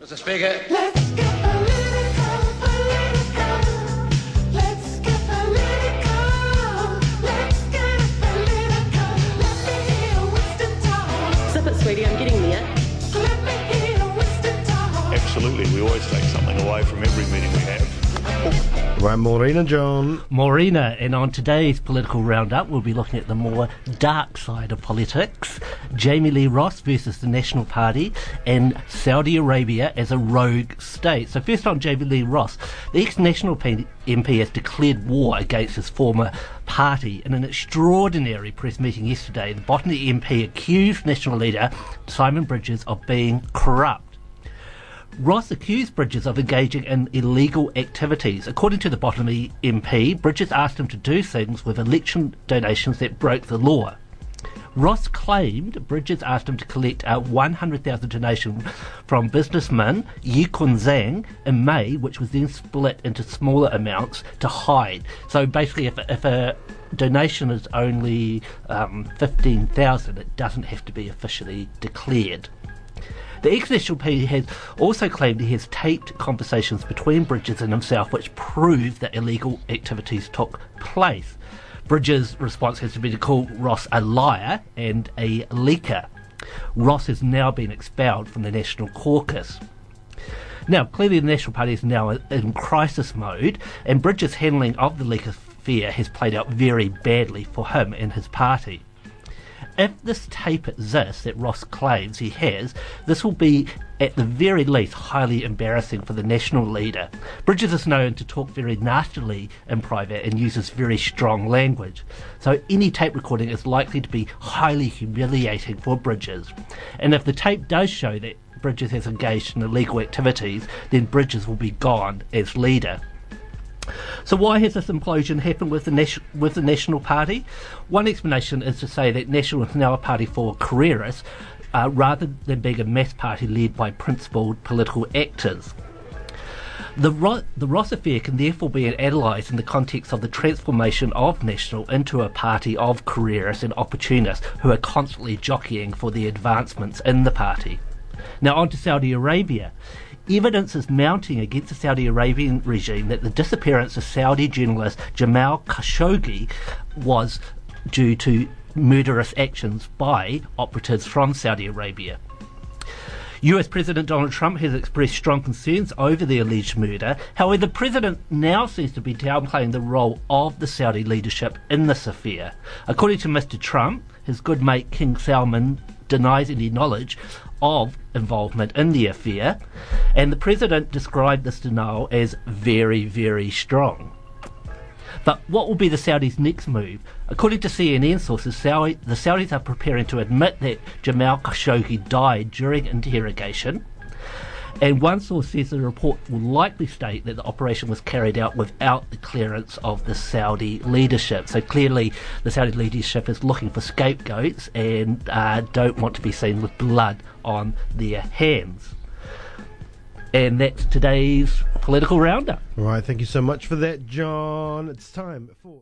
Mr. Speaker. Let's get political, political. Let's get political. Let's get political. Let me hear Winston talk. Zip it, sweetie, I'm getting there. Let me hear Winston talk. Absolutely, we always take something away from every meeting we Right, Maureen John. Morena, and on today's political roundup, we'll be looking at the more dark side of politics Jami-Lee Ross versus the National Party, and Saudi Arabia as a rogue state. So, first on Jami-Lee Ross, the ex National MP has declared war against his former party. In an extraordinary press meeting yesterday, the Botany MP accused National leader Simon Bridges of being corrupt. Ross accused Bridges of engaging in illegal activities. According to the Botany MP, Bridges asked him to do things with election donations that broke the law. Ross claimed Bridges asked him to collect a 100,000 donation from businessman Yi Kun Zhang in May, which was then split into smaller amounts to hide. So basically, if, if a donation is only um, 15,000, it doesn't have to be officially declared. The ex-National P has also claimed he has taped conversations between Bridges and himself which prove that illegal activities took place. Bridges' response has been to call Ross a liar and a leaker. Ross has now been expelled from the National Caucus. Now, clearly, the National Party is now in crisis mode, and Bridges' handling of the leaker affair has played out very badly for him and his party. If this tape exists that Ross claims he has, this will be at the very least highly embarrassing for the national leader. Bridges is known to talk very nastily in private and uses very strong language. So any tape recording is likely to be highly humiliating for Bridges. And if the tape does show that Bridges has engaged in illegal activities, then Bridges will be gone as leader. So why has this implosion happened with the nation, with the National Party? One explanation is to say that National is now a party for careerists, uh, rather than being a mass party led by principled political actors. The, Ro- the Ross affair can therefore be analysed in the context of the transformation of National into a party of careerists and opportunists who are constantly jockeying for the advancements in the party. Now on to Saudi Arabia. Evidence is mounting against the Saudi Arabian regime that the disappearance of Saudi journalist Jamal Khashoggi was due to murderous actions by operatives from Saudi Arabia. US President Donald Trump has expressed strong concerns over the alleged murder. However, the president now seems to be downplaying the role of the Saudi leadership in this affair. According to Mr. Trump, his good mate King Salman denies any knowledge of involvement in the affair, and the president described this denial as very, very strong. But what will be the Saudis' next move? According to CNN sources, Saudi, the Saudis are preparing to admit that Jamal Khashoggi died during interrogation. And one source says the report will likely state that the operation was carried out without the clearance of the Saudi leadership. So clearly, the Saudi leadership is looking for scapegoats and uh, don't want to be seen with blood on their hands. And that's today's political roundup. All right, thank you so much for that, John. It's time for.